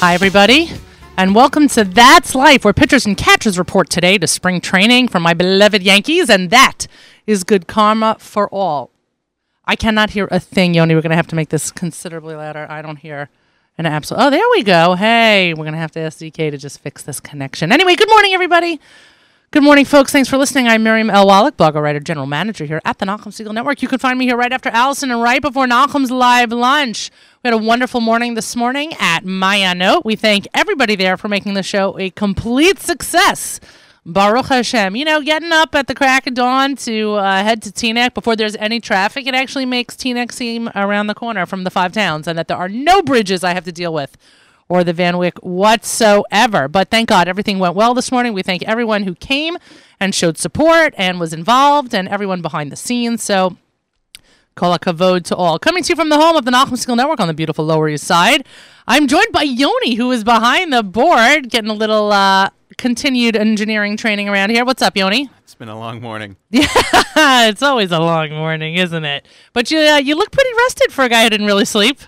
Hi, everybody, and welcome to That's Life, where pitchers and catchers report today to spring training from my beloved Yankees, and that is good karma for all. I cannot hear a thing, Yoni. We're going to have to make this considerably louder. I don't hear an absolute. Oh, there we go. Hey, we're going to have to ask DK to just fix this connection. Anyway, good morning, everybody. Good morning, folks. Thanks for listening. I'm Miriam L. Wallach, blogger, writer, general manager here at the Nachum Segal Network. You can find me here right after Allison and right before Nachum's live lunch. We had a wonderful morning this morning at Ma'ayanot. We thank everybody there for making the show a complete success. Baruch Hashem. You know, getting up at the crack of dawn to uh, head to Teaneck before there's any traffic, it actually makes Teaneck seem around the corner from the five towns and that there are no bridges I have to deal with or the Van Wyck whatsoever. But thank God everything went well this morning. We thank everyone who came and showed support and was involved and everyone behind the scenes. So Kol kavod to all. Coming to you from the home of the Nachum Segal Network on the beautiful Lower East Side. I'm joined by Yoni, who is behind the board, getting a little uh, continued engineering training around here. What's up, Yoni? It's been a long morning. Yeah, it's always a long morning, isn't it? But you, uh, you look pretty rested for a guy who didn't really sleep.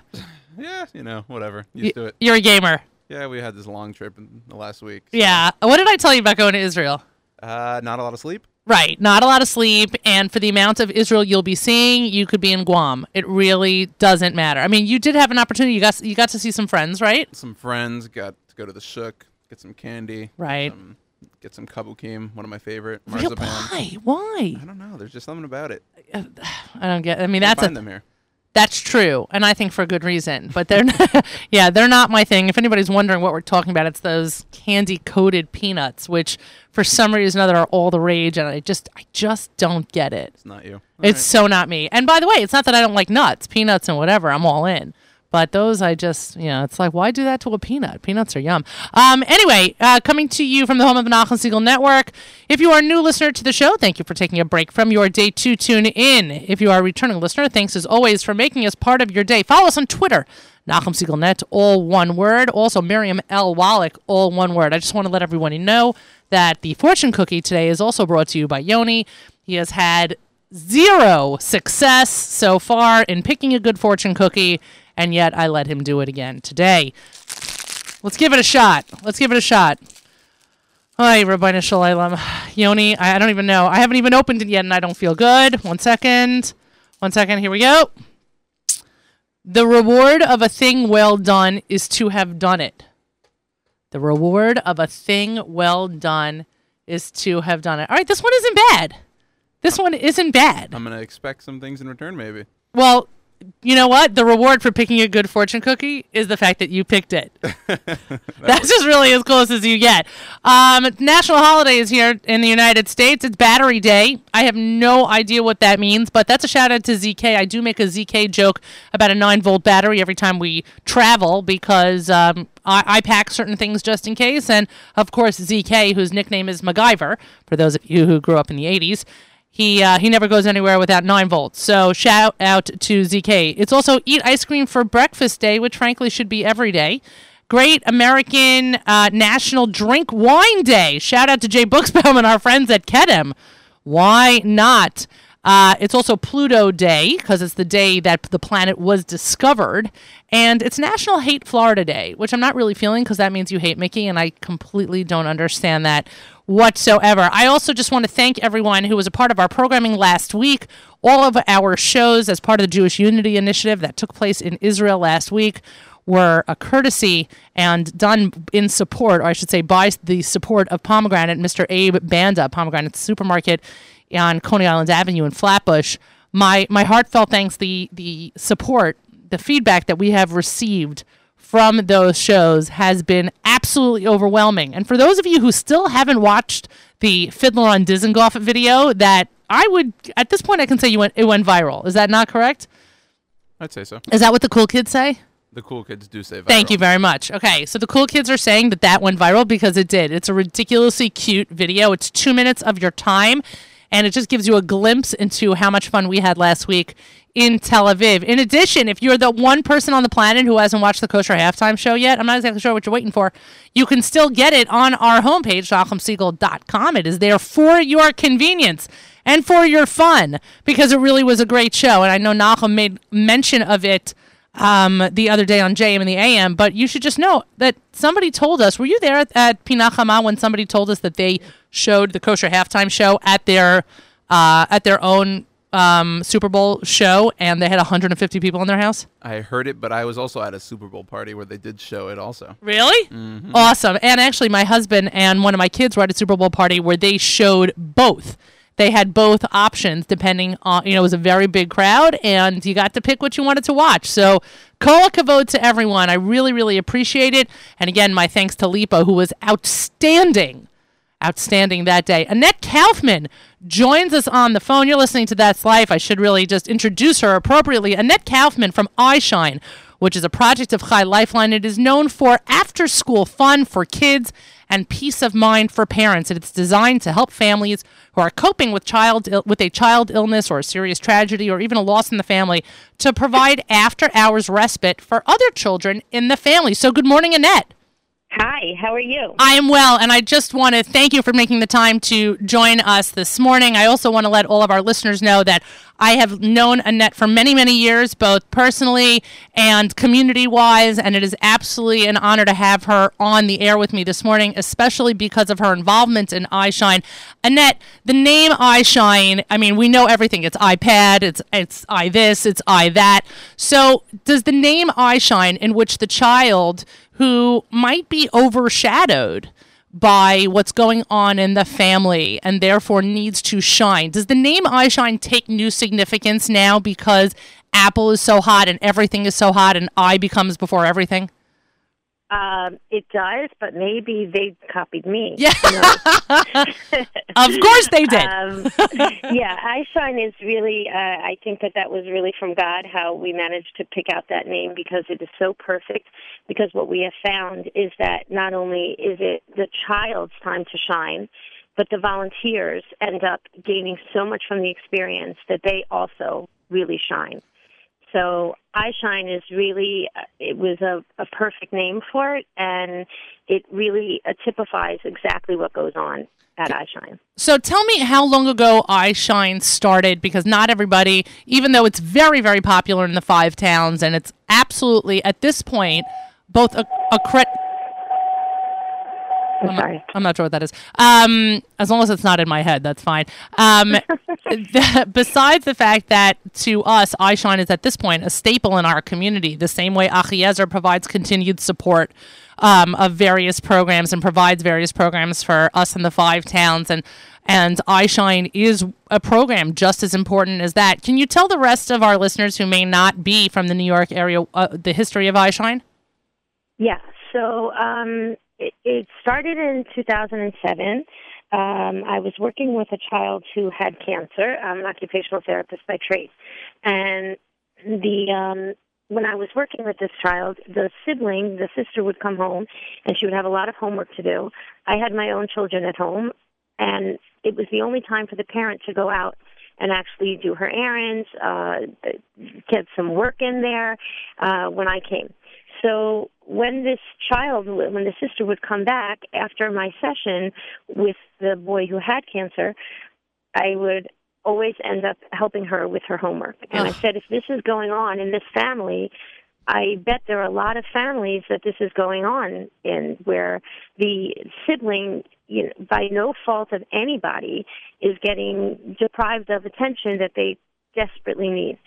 Yeah, you know, whatever. Used to it. You're a gamer. Yeah, we had this long trip in the last week. so- Yeah. What did I tell you about going to Israel? Uh, not a lot of sleep. Right. Not a lot of sleep. And for the amount of Israel you'll be seeing, you could be in Guam. It really doesn't matter. I mean, you did have an opportunity. You got, you got to see some friends, right? Some friends got to go to the Shuk, get some candy. Right. Some, get some kabukim, one of my favorite. Marzipan. Why? Why? I don't know. There's just something about it. I don't get. I mean, that's a find them here. That's true, and I think for a good reason. But they're, not, yeah, they're not my thing. If anybody's wondering what we're talking about, it's those candy coated peanuts, which for some reason or other are all the rage, and I just, I just don't get it. It's not you. It's so not me. And by the way, it's not that I don't like nuts, peanuts, and whatever. I'm all in. But those, I just, you know, it's like, why do that to a peanut? Peanuts are yum. Um, anyway, uh, coming to you from the home of the Nachum Segal Network. If you are a new listener to the show, thank you for taking a break from your day to tune in. If you are a returning listener, thanks as always for making us part of your day. Follow us on Twitter, Nachum Segal Net, all one word. Also, Miriam L. Wallach, all one word. I just want to let everyone know that the fortune cookie today is also brought to you by Yoni. He has had zero success so far in picking a good fortune cookie, and yet I let him do it again today. Let's give it a shot. Let's give it a shot. Hi, Rabbi Shalom. Yoni, I, I don't even know. I haven't even opened it yet, and I don't feel good. One second. One second. Here we go. The reward of a thing well done is to have done it. The reward of a thing well done is to have done it. All right, this one isn't bad. This one isn't bad. I'm gonna expect some things in return, maybe. Well, you know what? The reward for picking a good fortune cookie is the fact that you picked it. That's just really as close as you get. Um, national holiday is here in the United States. It's Battery Day. I have no idea what that means, but that's a shout out to ZK. I do make a ZK joke about a 9 volt battery every time we travel because um, I, I pack certain things just in case. And of course, ZK, whose nickname is MacGyver, for those of you who grew up in the 80s, he uh, he never goes anywhere without nine volts. So shout out to ZK. It's also Eat Ice Cream for Breakfast Day, which frankly should be every day. Great American uh, National Drink Wine Day. Shout out to Jay Buchsbaum and our friends at Kedem. Why not? Uh, it's also Pluto Day because it's the day that the planet was discovered. And it's National Hate Florida Day, which I'm not really feeling because that means you hate Mickey, and I completely don't understand that whatsoever. I also just want to thank everyone who was a part of our programming last week. All of our shows as part of the Jewish Unity Initiative that took place in Israel last week were a courtesy and done in support, or I should say, by the support of Pomegranate, Mr. Abe Banda, Pomegranate Supermarket on Coney Island Avenue in Flatbush. My my heartfelt thanks the the support, the feedback that we have received from those shows has been absolutely overwhelming. And for those of you who still haven't watched the Fiddler on Dizengoff video, that I would at this point I can say you went it went viral. Is that not correct? I'd say so. Is that what the cool kids say? The cool kids do say. Viral. Thank you very much. Okay, so the cool kids are saying that that went viral because it did. It's a ridiculously cute video. It's two minutes of your time, and it just gives you a glimpse into how much fun we had last week in Tel Aviv. In addition, if you're the one person on the planet who hasn't watched the Kosher Halftime Show yet, I'm not exactly sure what you're waiting for. You can still get it on our homepage, NachumSegal.com. It is there for your convenience and for your fun because it really was a great show. And I know Nachum made mention of it um, the other day on JM and the AM. But you should just know that somebody told us. Were you there at, at Pinachama when somebody told us that they showed the kosher halftime show at their uh, at their own um, Super Bowl show, and they had 150 people in their house? I heard it, but I was also at a Super Bowl party where they did show it also. Really? Awesome. And actually, my husband and one of my kids were at a Super Bowl party where they showed both. They had both options depending on, you know, it was a very big crowd and you got to pick what you wanted to watch. So, kol kavod to everyone. I really, really appreciate it. And again, my thanks to Lipa, who was outstanding outstanding that day. Annette Kaufman joins us on the phone. You're listening to That's Life. I should really just introduce her appropriately. Annette Kaufman from iShine, which is a project of Chai Lifeline. It is known for after school fun for kids and peace of mind for parents. And it's designed to help families who are coping with child with a child illness or a serious tragedy or even a loss in the family to provide after hours respite for other children in the family. So good morning, Annette. Hi, how are you? I am well, and I just want to thank you for making the time to join us this morning. I also want to let all of our listeners know that I have known Annette for many, many years, both personally and community wise, and it is absolutely an honor to have her on the air with me this morning, especially because of her involvement in iShine. Annette, the name iShine, I mean, we know everything. It's iPad, it's it's i this, it's i that. So, does the name iShine, in which the child who might be overshadowed by what's going on in the family and therefore needs to shine. Does the name iShine take new significance now because Apple is so hot and everything is so hot and I becomes before everything? Um, it does, but maybe they copied me. Yeah. Of course they did. um, yeah, iShine is really, uh, I think that that was really from God how we managed to pick out that name because it is so perfect. Because what we have found is that not only is it the child's time to shine, but the volunteers end up gaining so much from the experience that they also really shine. So iShine is really, uh, it was a, a perfect name for it, and it really uh, typifies exactly what goes on at iShine. So tell me how long ago iShine started because not everybody, even though it's very, very popular in the five towns and it's absolutely at this point both a, a credit. I'm I'm not. I'm not sure what that is. Um, as long as it's not in my head, that's fine. Um, the, besides the fact that to us, iShine is at this point a staple in our community, the same way Achiezer provides continued support um, of various programs and provides various programs for us in the five towns and. And iShine is a program just as important as that. Can you tell the rest of our listeners who may not be from the New York area uh, the history of iShine? Yeah, so um, it, started in 2007. Um, I was working with a child who had cancer. I'm an occupational therapist by trade, and the um, when I was working with this child, the sibling, the sister, would come home, and she would have a lot of homework to do. I had my own children at home, and it was the only time for the parent to go out and actually do her errands, uh, get some work in there uh, when I came. So when this child, when the sister would come back after my session with the boy who had cancer, I would always end up helping her with her homework. And I said, if this is going on in this family, I bet there are a lot of families that this is going on in where the sibling, you know, by no fault of anybody, is getting deprived of attention that they desperately need.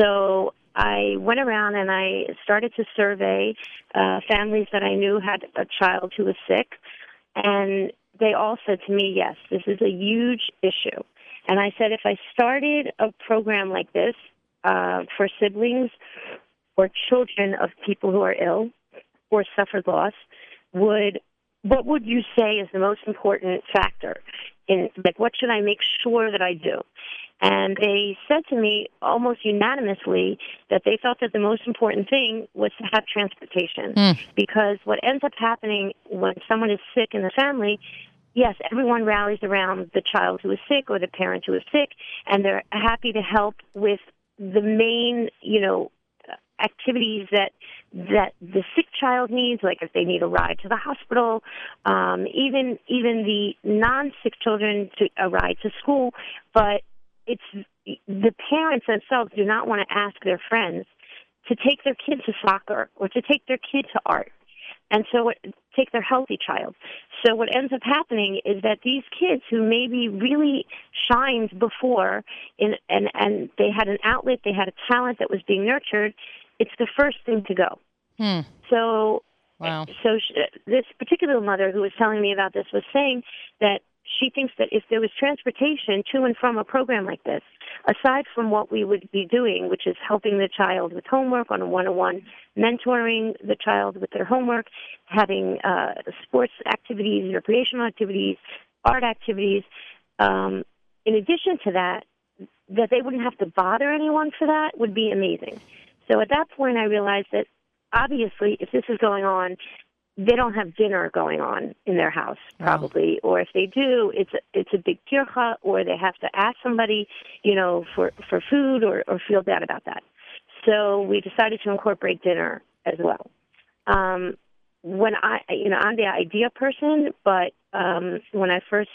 So I went around and I started to survey uh, families that I knew had a child who was sick, and they all said to me, "Yes, this is a huge issue." And I said, if I started a program like this uh, for siblings or children of people who are ill or suffered loss, would what would you say is the most important factor in like what should I make sure that I do? And they said to me almost unanimously that they felt that the most important thing was to have transportation. Mm. Because what ends up happening when someone is sick in the family, yes, everyone rallies around the child who is sick or the parent who is sick, and they're happy to help with the main, you know, activities that that the sick child needs, like if they need a ride to the hospital, um, even even the non-sick children to a ride to school. But it's the parents themselves do not want to ask their friends to take their kid to soccer or to take their kid to art. And so what, take their healthy child. So what ends up happening is that these kids who maybe really shined before in, and, and they had an outlet, they had a talent that was being nurtured, it's the first thing to go. Hmm. So Wow. so sh this particular mother who was telling me about this was saying that she thinks that if there was transportation to and from a program like this, aside from what we would be doing, which is helping the child with homework on a one-on-one, mentoring the child with their homework, having uh, sports activities, recreational activities, art activities. Um, in addition to that, that they wouldn't have to bother anyone for that would be amazing. So at that point, I realized that obviously, if this is going on, they don't have dinner going on in their house probably, or if they do, it's a, it's a big kircha, or they have to ask somebody, you know, for for food or or feel bad about that. So we decided to incorporate dinner as well. Um, when I, you know, I'm the idea person, but um, when I first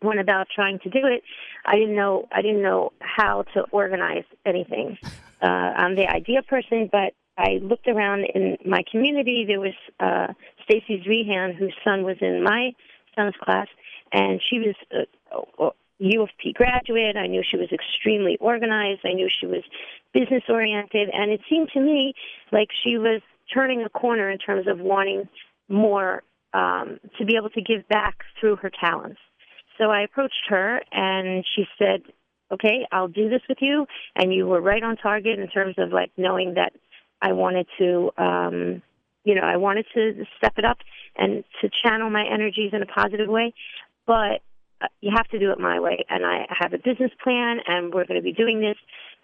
went about trying to do it, I didn't know I didn't know how to organize anything. Uh, I'm the idea person, but I looked around in my community. There was uh, Stacy Zrehan, whose son was in my son's class, and she was a, a U of P graduate. I knew she was extremely organized. I knew she was business oriented, and it seemed to me like she was turning a corner in terms of wanting more um, to be able to give back through her talents. So I approached her, and she said, "Okay, I'll do this with you." And you were right on target in terms of like knowing that I wanted to, um, you know, I wanted to step it up and to channel my energies in a positive way, but uh, you have to do it my way. And I have a business plan, and we're going to be doing this.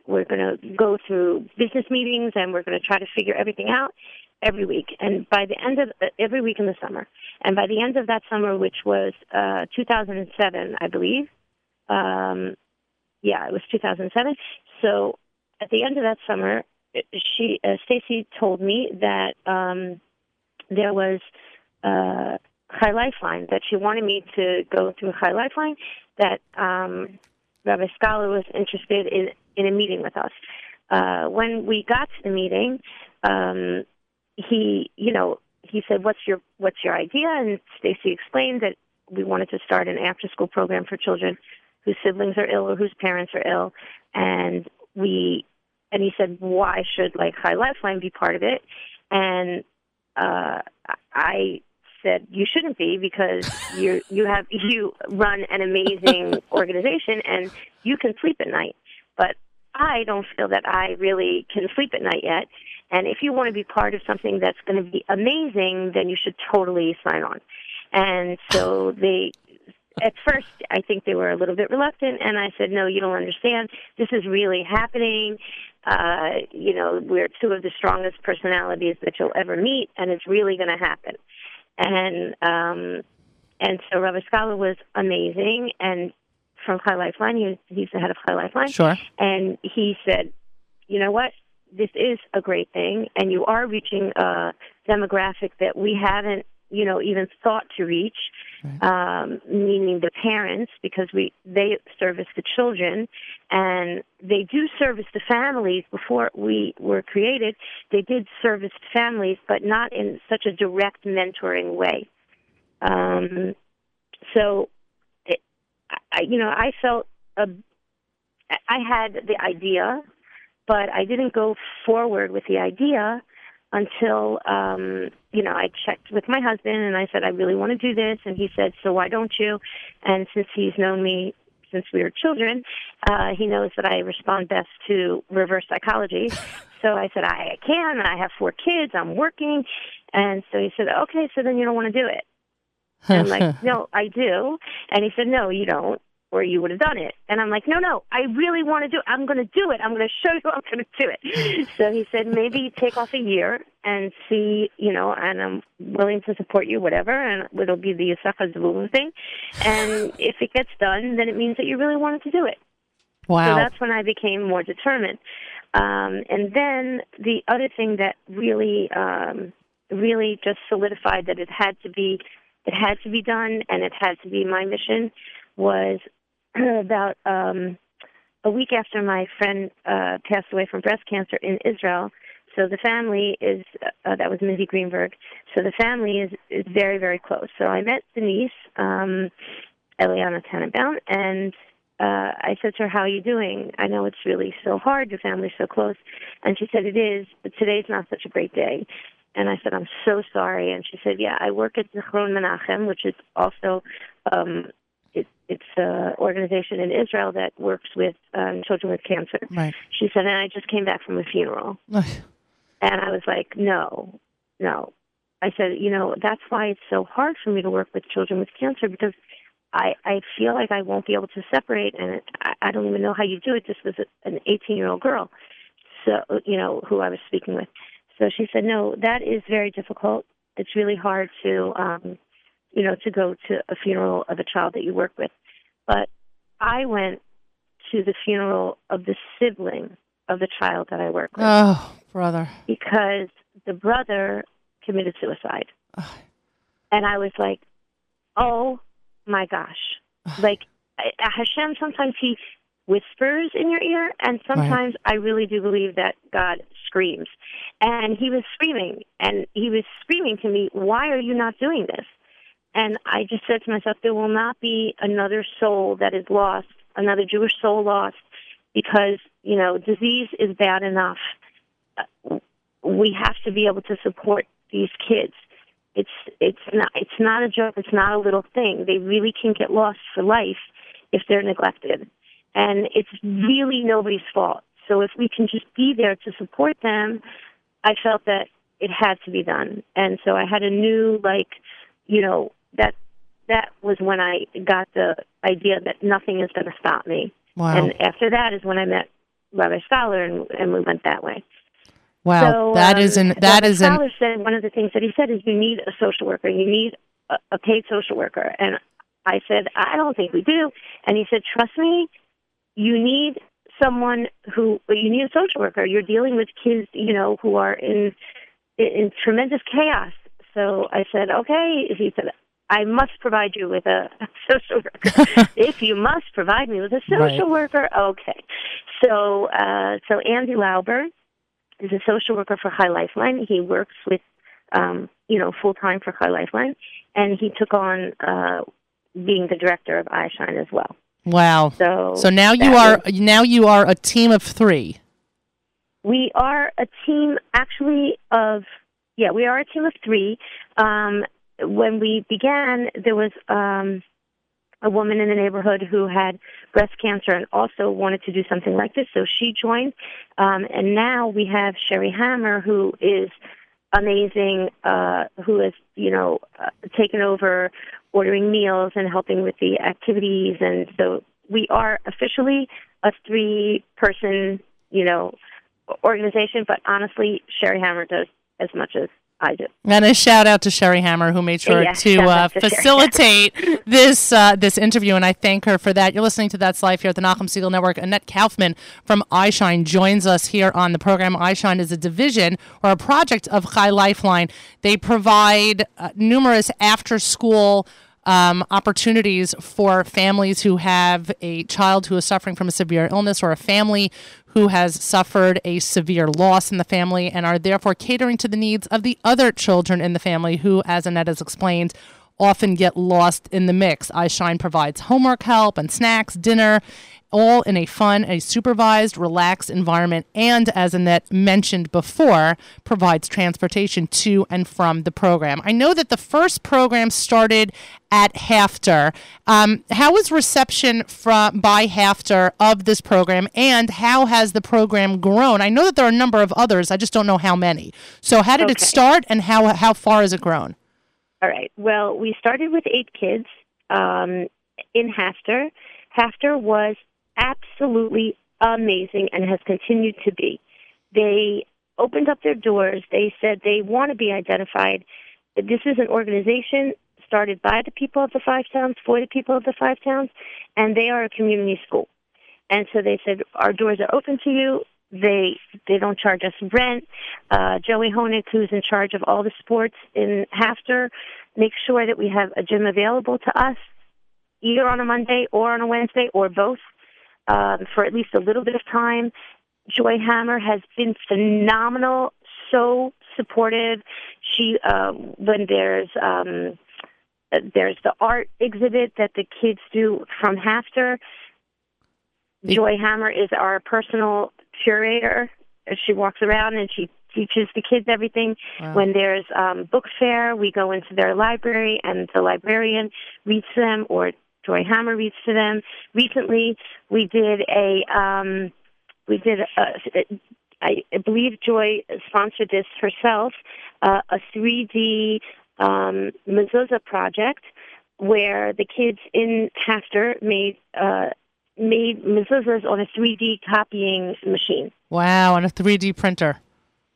We're going to go through business meetings, and we're going to try to figure everything out every week. And by the end of uh, every week in the summer, and by the end of that summer, which was uh, 2007, I believe. Um, yeah, it was 2007. So at the end of that summer, she uh, Stacy told me that um, there was uh, Chai Lifeline that she wanted me to go through Chai Lifeline. That um, Rabbi Scholar was interested in in a meeting with us. Uh, when we got to the meeting, um, he, you know, he said, "What's your What's your idea?" And Stacy explained that we wanted to start an after school program for children whose siblings are ill or whose parents are ill, and we and he said, "Why should like Chai Lifeline be part of it?" And uh, I said, "You shouldn't be because you you have you run an amazing organization and you can sleep at night, but I don't feel that I really can sleep at night yet. And if you want to be part of something that's going to be amazing, then you should totally sign on." And so they at first I think they were a little bit reluctant and I said, No, you don't understand. This is really happening. Uh, you know, we're two of the strongest personalities that you'll ever meet and it's really gonna happen. And um and so Rabbi Scholar was amazing and from Chai Lifeline, he was, he's the head of Chai Lifeline. Sure. And he said, You know what? This is a great thing and you are reaching a demographic that we haven't you know even thought to reach um meaning the parents because we they service the children and they do service the families before we were created. They did service families but not in such a direct mentoring way. Um so it, I, you know i felt a i had the idea but i didn't go forward with the idea until um you know I checked with my husband and I said I really want to do this. And he said so why don't you? And since he's known me since we were children uh he knows that I respond best to reverse psychology. So I said I can. I have four kids. I'm working. And so he said okay so then you don't want to do it. And I'm like no I do. And he said no you don't or you would have done it. And I'm like, no, no, I really want to do it. I'm going to do it. I'm going to show you I'm going to do it. So he said, maybe take off a year and see, you know, and I'm willing to support you, whatever, and it'll be the Yisachar Zvulun thing. And if it gets done, then it means that you really wanted to do it. Wow. So that's when I became more determined. Um, and then the other thing that really, um, really just solidified that it had to be, it had to be done, and it had to be my mission was about um, a week after my friend uh, passed away from breast cancer in Israel. so the family is uh, that was Mindy Greenberg. So the family is is very very close. So I met Denise, um, Eliana Tannenbaum, and uh, I said to her, "How are you doing? I know it's really so hard. Your family's so close." And she said, "It is, but today's not such a great day." And I said, "I'm so sorry." And she said, "Yeah, I work at Zichron Menachem, which is also um, it's an organization in Israel that works with um, children with cancer." Right. She said, "And I just came back from a funeral." And I was like, no, no. I said, you know, that's why it's so hard for me to work with children with cancer because I I feel like I won't be able to separate, and it, I, I don't even know how you do it. This was a, an 18 year old girl, so you know who I was speaking with. So she said, no, that is very difficult. It's really hard to, um, you know, to go to a funeral of a child that you work with. But I went to the funeral of the sibling of the child that I work with Oh, brother. because the brother committed suicide. And I was like, oh my gosh. like, Hashem, sometimes he whispers in your ear, and sometimes I really do believe that God screams. And he was screaming, and he was screaming to me, why are you not doing this? And I just said to myself, there will not be another soul that is lost, another Jewish soul lost, because, you know, disease is bad enough. Uh, We have to be able to support these kids. It's it's not it's not a joke. It's not a little thing. They really can get lost for life if they're neglected, and it's really nobody's fault. So if we can just be there to support them, I felt that it had to be done, and so I had a new like, you know, that that was when I got the idea that nothing is going to stop me. Wow. And after that is when I met Rabbi Scholar, and, and we went that way. wow. So, that um, is an that Rabbi is an Scholar said one of the things that he said is you need a social worker. You need a, a paid social worker. And I said I don't think we do. And he said, trust me, you need someone who you need a social worker. You're dealing with kids, you know, who are in in, in tremendous chaos. So I said, okay. He said, I must provide you with a social worker. if you must provide me with a social Right. worker, okay. So, uh, so Andy Lauber is a social worker for Chai Lifeline. He works with, um, you know, full time for Chai Lifeline, and he took on uh, being the director of iShine as well. wow. So, So now you are now you are a team of three. We are a team actually of yeah, we are a team of three. Um, when we began, there was um, a woman in the neighborhood who had breast cancer and also wanted to do something like this, so she joined. Um, and now we have Sherry Hammer, who is amazing, uh, who has you know uh, taken over ordering meals and helping with the activities, and so we are officially a three-person you know organization, but honestly, Sherry Hammer does as much as I do. And a shout out to Sherry Hammer who made sure Yeah, to uh, out to Sherry facilitate this uh, this interview, and I thank her for that. You're listening to That's Life here at the Nachum Segal Network. Annette Kaufman from iShine joins us here on the program. iShine is a division or a project of Chai Lifeline. They provide uh, numerous after school um, opportunities for families who have a child who is suffering from a severe illness or a family who has suffered a severe loss in the family and are therefore catering to the needs of the other children in the family who, as Annette has explained, often get lost in the mix. iShine provides homework help and snacks, dinner, all in a fun, a supervised, relaxed environment, and as Annette mentioned before, provides transportation to and from the program. I know that the first program started at HAFTR. Um, how was reception from by HAFTR of this program, and how has the program grown? I know that there are a number of others. I just don't know how many. So, how did it start, and how how far has it grown? All right. Well, we started with eight kids um, in HAFTR. HAFTR was absolutely amazing and has continued to be. They opened up their doors. They said they want to be identified. This is an organization started by the people of the five towns, for the people of the five towns, and they are a community school. And so they said, our doors are open to you. They they don't charge us rent. Uh, Joey Honig, who's in charge of all the sports in HAFTR, makes sure that we have a gym available to us, either on a Monday or on a Wednesday or both, um, for at least a little bit of time. Joy Hammer has been phenomenal, so supportive. She uh, when there's um, there's the art exhibit that the kids do from HAFTR. Joy Hammer is our personal curator. She walks around and she teaches the kids everything. Wow. When there's um, book fair, we go into their library and the librarian reads them, or Joy Hammer reads to them. Recently, we did a um, we did a, I believe Joy sponsored this herself, uh, a 3D um, mezuzah project where the kids in HAFTR made uh, made mezuzahs on a 3D copying machine. Wow, on a 3D printer.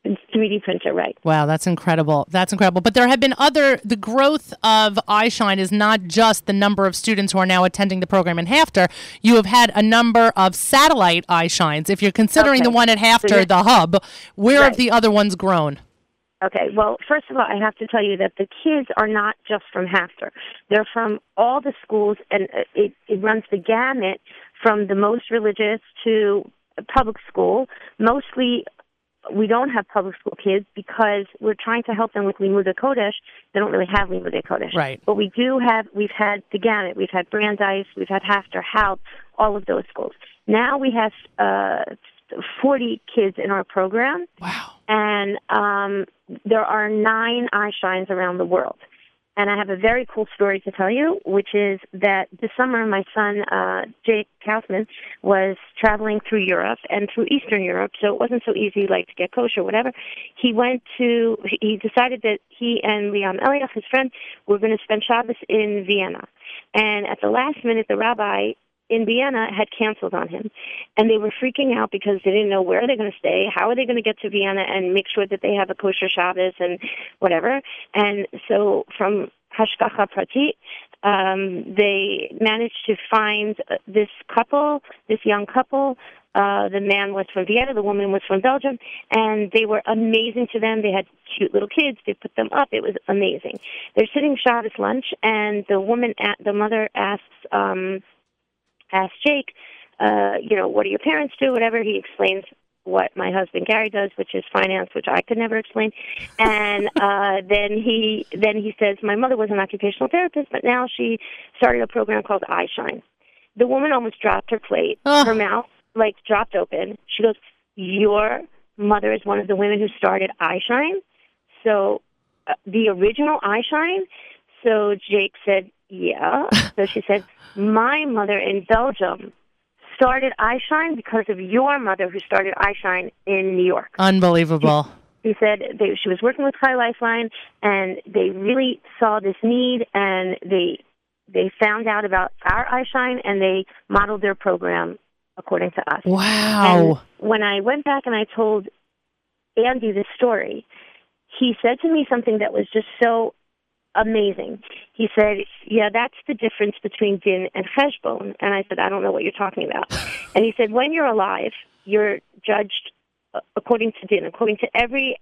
3D printer, right. Wow, that's incredible. That's incredible. But there have been other, the growth of iShine is not just the number of students who are now attending the program in HAFTR. You have had a number of satellite iShines. If you're considering okay. the one at HAFTR, so the hub, where right. have the other ones grown? Okay, well, first of all, I have to tell you that the kids are not just from HAFTR. They're from all the schools, and uh, it, it runs the gamut from the most religious to public school, mostly we don't have public school kids because we're trying to help them with Limud Kodesh. They don't really have Limud Kodesh. Right. But we do have, we've had the gamut. We've had Brandeis, we've had HAFTR, Haupt, all of those schools. Now we have uh, 40 kids in our program. Wow. And um, there are nine iShines around the world. And I have a very cool story to tell you, which is that this summer my son, uh, Jake Kaufman, was traveling through Europe and through Eastern Europe, so it wasn't so easy, like to get kosher, or whatever. He went to, he decided that he and Liam Elias, his friend, were going to spend Shabbos in Vienna. And at the last minute, the rabbi in Vienna had canceled on him. And they were freaking out because they didn't know where they're going to stay, how are they going to get to Vienna and make sure that they have a kosher Shabbos and whatever. And so from Hashgacha Pratit, um, they managed to find this couple, this young couple. Uh, the man was from Vienna, the woman was from Belgium, and they were amazing to them. They had cute little kids. They put them up. It was amazing. They're sitting Shabbos lunch, and the woman, at, the mother asks, um, asked Jake, uh, you know, what do your parents do? Whatever. He explains what my husband Gary does, which is finance, which I could never explain. And uh, then he then he says, my mother was an occupational therapist, but now she started a program called iShine. The woman almost dropped her plate. Her mouth like dropped open. She goes, "Your mother is one of the women who started iShine." So uh, the original iShine. So Jake said, yeah. So she said, My mother in Belgium started iShine because of your mother who started iShine in New York. Unbelievable. He, he said they, she was working with Chai Lifeline and they really saw this need and they they found out about our iShine and they modeled their program according to us. Wow. And when I went back and I told Andy this story, he said to me something that was just so amazing. He said, "Yeah, that's the difference between din and cheshbon." And I said, "I don't know what you're talking about." and he said, "When you're alive, you're judged uh, according to din, according to every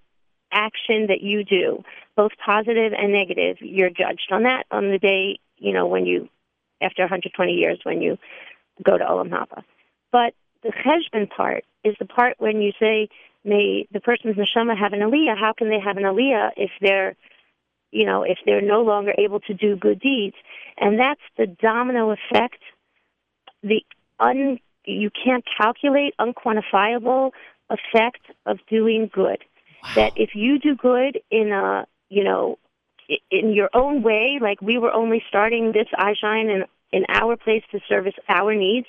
action that you do, both positive and negative. You're judged on that on the day, you know, when you, after 120 years, when you go to Olam Haba. But the cheshbon part is the part when you say, "May the person's neshama have an aliyah." How can they have an aliyah if they're you know, if they're no longer able to do good deeds. And that's the domino effect, the un, you can't calculate, unquantifiable effect of doing good. Wow. That if you do good in a, you know, in your own way, like we were only starting this iShine in, in our place to service our needs,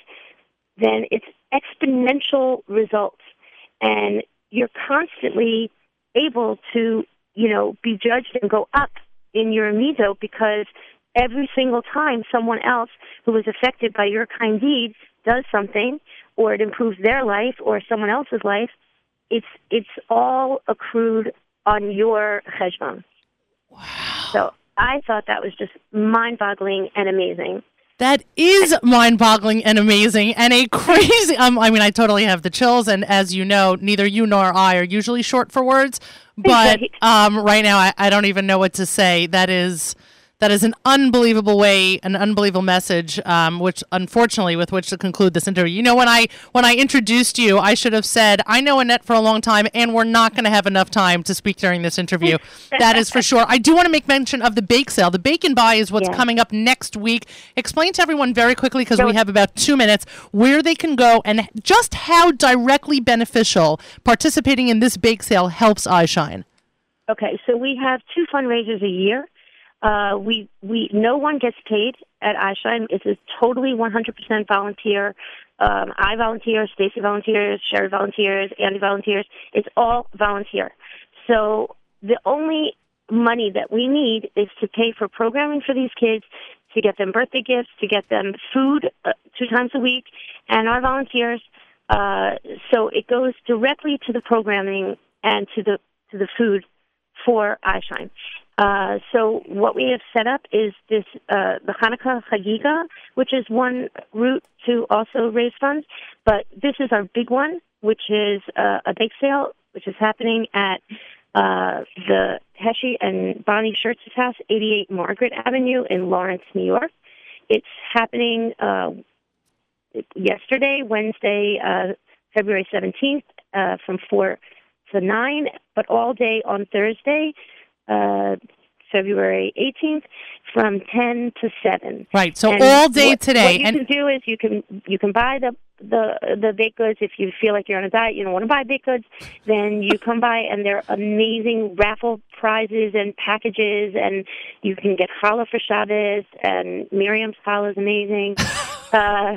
then it's exponential results. And you're constantly able to you know, be judged and go up in your mido because every single time someone else who was affected by your kind deed does something or it improves their life or someone else's life, it's it's all accrued on your cheshbon. Wow. So I thought that was just mind-boggling and amazing. That is mind-boggling and amazing, and a crazy. Um, I mean, I totally have the chills, and as you know, neither you nor I are usually short for words. But um, right now, I, I don't even know what to say. That is That is an unbelievable way, an unbelievable message, um, which unfortunately, with which to conclude this interview. You know, when I when I introduced you, I should have said I know Annette for a long time, and we're not going to have enough time to speak during this interview. that is for sure. I do want to make mention of the bake sale. The bake and buy is what's Yeah. coming up next week. Explain to everyone very quickly because we have about two minutes where they can go and just how directly beneficial participating in this bake sale helps iShine. Okay, so we have two fundraisers a year. Uh, we we no one gets paid at iShine. It's a totally 100% volunteer. Um, I volunteer, Stacy volunteers, Sherry volunteers, Andy volunteers. It's all volunteer. So the only money that we need is to pay for programming for these kids, to get them birthday gifts, to get them food uh, two times a week, and our volunteers. Uh, so it goes directly to the programming and to the to the food for iShine. Uh, so what we have set up is this uh, the Hanukkah Chagiga, which is one route to also raise funds. But this is our big one, which is uh, a bake sale, which is happening at uh, the Heshi and Bonnie Schertz's house, 88 Margaret Avenue in Lawrence, New York. It's happening uh, yesterday, Wednesday, uh, February 17th, uh, from 4 to 9, but all day on Thursday, uh, February 18th, from 10 to 7. Right. So And all day what, today. What you and can do is you can you can buy the the the baked goods if you feel like you're on a diet, you don't want to buy baked goods, then you come by and they're amazing raffle prizes and packages, and you can get challah for Shabbos, and Miriam's challah is amazing. Uh,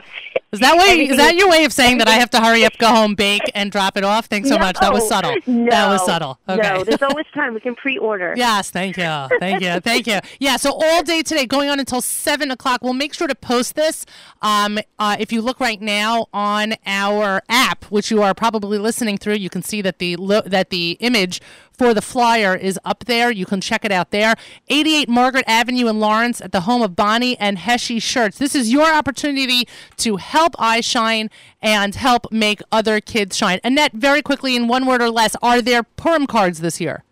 is that way? Is that your way of saying that I have to hurry up, go home, bake, and drop it off? Thanks so much. That was subtle. No, that was subtle. Okay. No, there's always time. We can pre-order. Yes, thank you. Thank you. Thank you. Yeah, so all day today, going on until 7 o'clock. We'll make sure to post this. Um, uh, if you look right now on our app, which you are probably listening through, you can see that the lo- that the image for the flyer is up there. You can check it out there. 88 Margaret Avenue in Lawrence at the home of Bonnie and Heshi Schertz. This is your opportunity to help I shine and help make other kids shine. Annette, very quickly, in one word or less, are there Purim cards this year?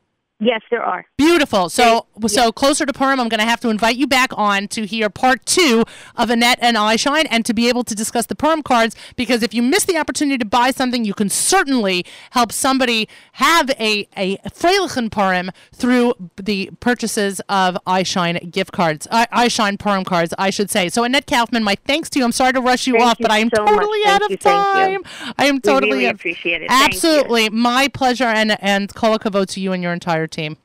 Yes, there are. Beautiful. So, so closer to Purim, I'm going to have to invite you back on to hear part two of Annette and iShine, and to be able to discuss the Purim cards. Because if you miss the opportunity to buy something, you can certainly help somebody have a a Freilichen Purim through the purchases of iShine gift cards, I, iShine Purim cards, I should say. So, Annette Kaufman, my thanks to you. I'm sorry to rush you Thank off, you but I am so much. totally Thank out of you, thank time. I am totally We really out- appreciate it. Thank. Absolutely, my pleasure, and and kol to you and your entire team.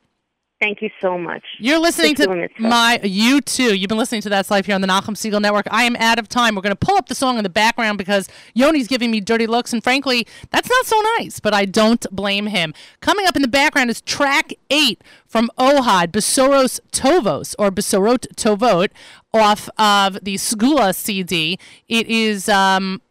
Thank you so much. You're listening for to doing this stuff. my you too. You've been listening to That's Life here on the Nachum Segal Network. I am out of time. We're going to pull up the song in the background because Yoni's giving me dirty looks, and frankly, that's not so nice. But I don't blame him. Coming up in the background is track eight from Ohad Besoros Tovos or Besorot Tovot off of the Skula CD. It is. Um,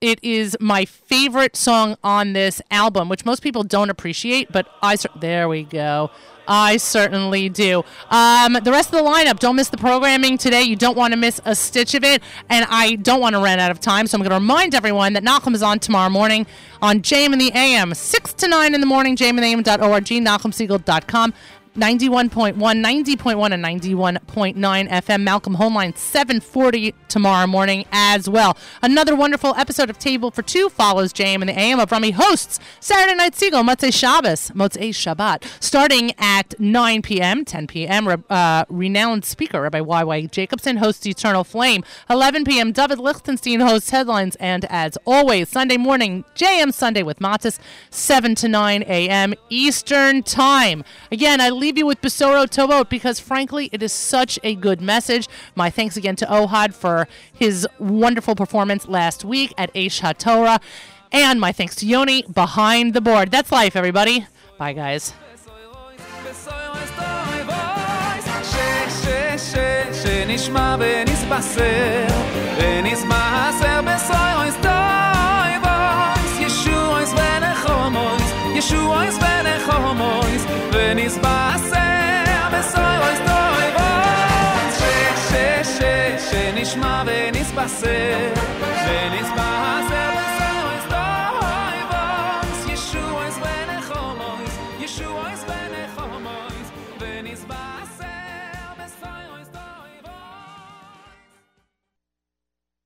it is my favorite song on this album, which most people don't appreciate, but I cer- there we go. I certainly do. Um, the rest of the lineup, don't miss the programming today. You don't want to miss a stitch of it, and I don't want to run out of time, so I'm going to remind everyone that Nachum is on tomorrow morning on JM in the AM, 6 to 9 in the morning, jmintheam.org, nachumsegal.com. 91.1, 90.1, and 91.9 FM. Malcolm Homeline, 740 tomorrow morning as well. Another wonderful episode of Table for Two follows JM and the AM of Rummy hosts Saturday Night Seagull, Motzei Shabbos, Motzei Shabbat, starting at 9 p.m., 10 p.m. Uh, renowned speaker Rabbi Y.Y. Jacobson hosts Eternal Flame. 11 p.m., David Lichtenstein hosts Headlines, and as always, Sunday morning, JM Sunday with Matis, 7 to 9 a.m. Eastern Time. Again, I leave you with Besoro Tovot because, frankly, it is such a good message. My thanks again to Ohad for his wonderful performance last week at Aish HaTorah. And my thanks to Yoni behind the board. That's life, everybody. Bye, guys. שנשמע ונסבשר ונסבשר בסוירויס טוי בויס ישועויס ונחומויס ישועויס você.